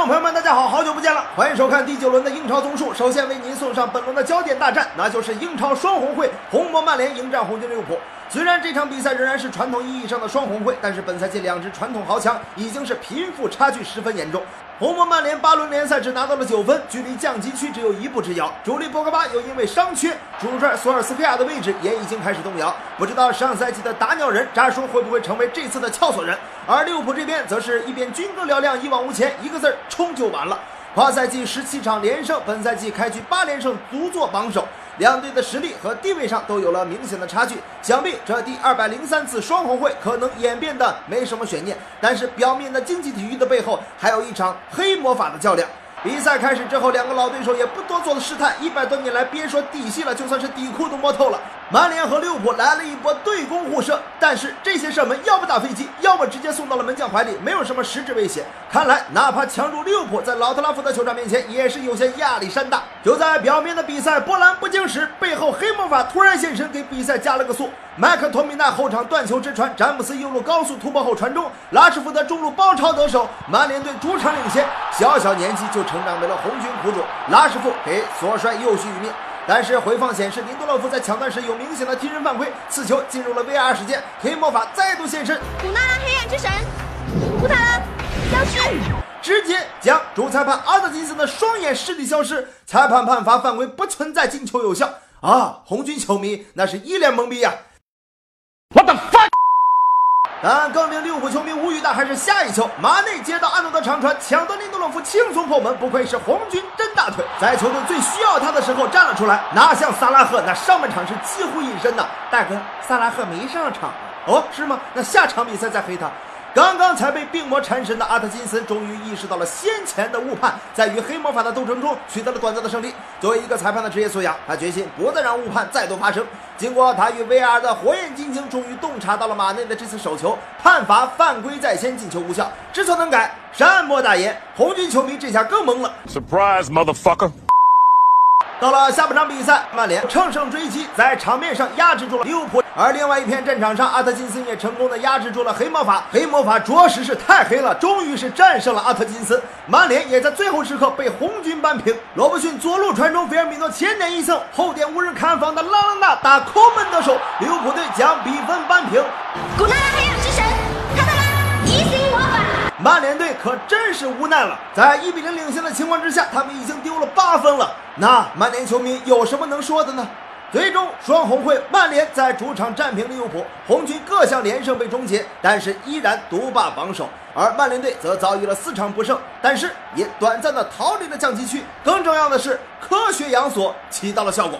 众朋友们，大家好，好久不见了，欢迎收看第九轮的英超综述。首先为您送上本轮的焦点大战，那就是英超双红会，红魔曼联迎战红军利物浦。虽然这场比赛仍然是传统意义上的双红会，但是本赛季两支传统豪强已经是贫富差距十分严重。红魔曼联八轮联赛只拿到了九分，距离降级区只有一步之遥。主力博格巴又因为伤缺，主帅索尔斯克亚的位置也已经开始动摇。不知道上赛季的打鸟人扎叔会不会成为这次的撬锁人？而利物浦这边则是一边军歌嘹亮，一往无前，一个字儿冲就完了。跨赛季十七场连胜，本赛季开局八连胜，独坐榜首。两队的实力和地位上都有了明显的差距，想必这第二百零三次双红会可能演变的没什么悬念。但是表面的竞技体育的背后，还有一场黑魔法的较量。比赛开始之后，两个老对手也不多做的试探，一百多年来别说底细了，就算是底裤都摸透了。曼联和利物浦来了一波对攻互射，但是这些射门要么打飞机，要么直接送到了门将怀里，没有什么实质威胁。看来，哪怕强如利物浦，在老特拉福德球场面前也是有些压力山大。就在表面的比赛波澜不惊时，背后黑魔法突然现身，给比赛加了个速。麦克托米奈后场断球直传，詹姆斯右路高速突破后传中，拉什福德中路包抄得手，曼联队主场领先。小小年纪就成长为了红军苦主，拉什福给左帅右续一命。但是回放显示，林德洛夫在抢断时有明显的踢人犯规，此球进入了 VR 时间，黑魔法再度现身。古娜拉黑暗之神，古塔拉消失，直接将主裁判阿德金森的双眼视力消失，裁判判罚犯规不存在，进球有效啊！红军球迷那是一脸懵逼呀。但更令利物浦球迷无语的还是下一球，马内接到阿诺德长传，抢得林德洛夫轻松破门，不愧是红军真大腿，在球队最需要他的时候站了出来，哪像萨拉赫那上半场是几乎隐身的？大哥，萨拉赫没上场哦，是吗？那下场比赛再黑他。刚刚才被病魔缠身的阿特金森终于意识到了先前的误判，在与黑魔法的斗争中取得了短暂的胜利。作为一个裁判的职业素养，他决心不再让误判再度发生。经过他与 VR 的火眼金睛，终于洞察到了马内的这次手球判罚犯规在先，进球无效。知错能改，善莫大焉。红军球迷这下更懵了。Surprise, motherfucker! 到了下半场比赛，曼联乘胜追击，在场面上压制住了利物浦。而另外一片战场上，阿特金森也成功的压制住了黑魔法。黑魔法着实是太黑了，终于是战胜了阿特金森。曼联也在最后时刻被红军扳平。罗伯逊左路传中，菲尔米诺前点一蹭，后点无人看防的拉朗纳打空门得手，利物浦队将比分扳平。古纳拉黑暗之神，看到吗？移形魔法。曼联队可真是无奈了，在一比零领先的情况之下，他们已经丢了八分了。那曼联球迷有什么能说的呢？最终，双红会曼联在主场战平利物浦，红军各项连胜被终结，但是依然独霸榜首。而曼联队则遭遇了四场不胜，但是也短暂的逃离了降级区。更重要的是，科学养锁起到了效果。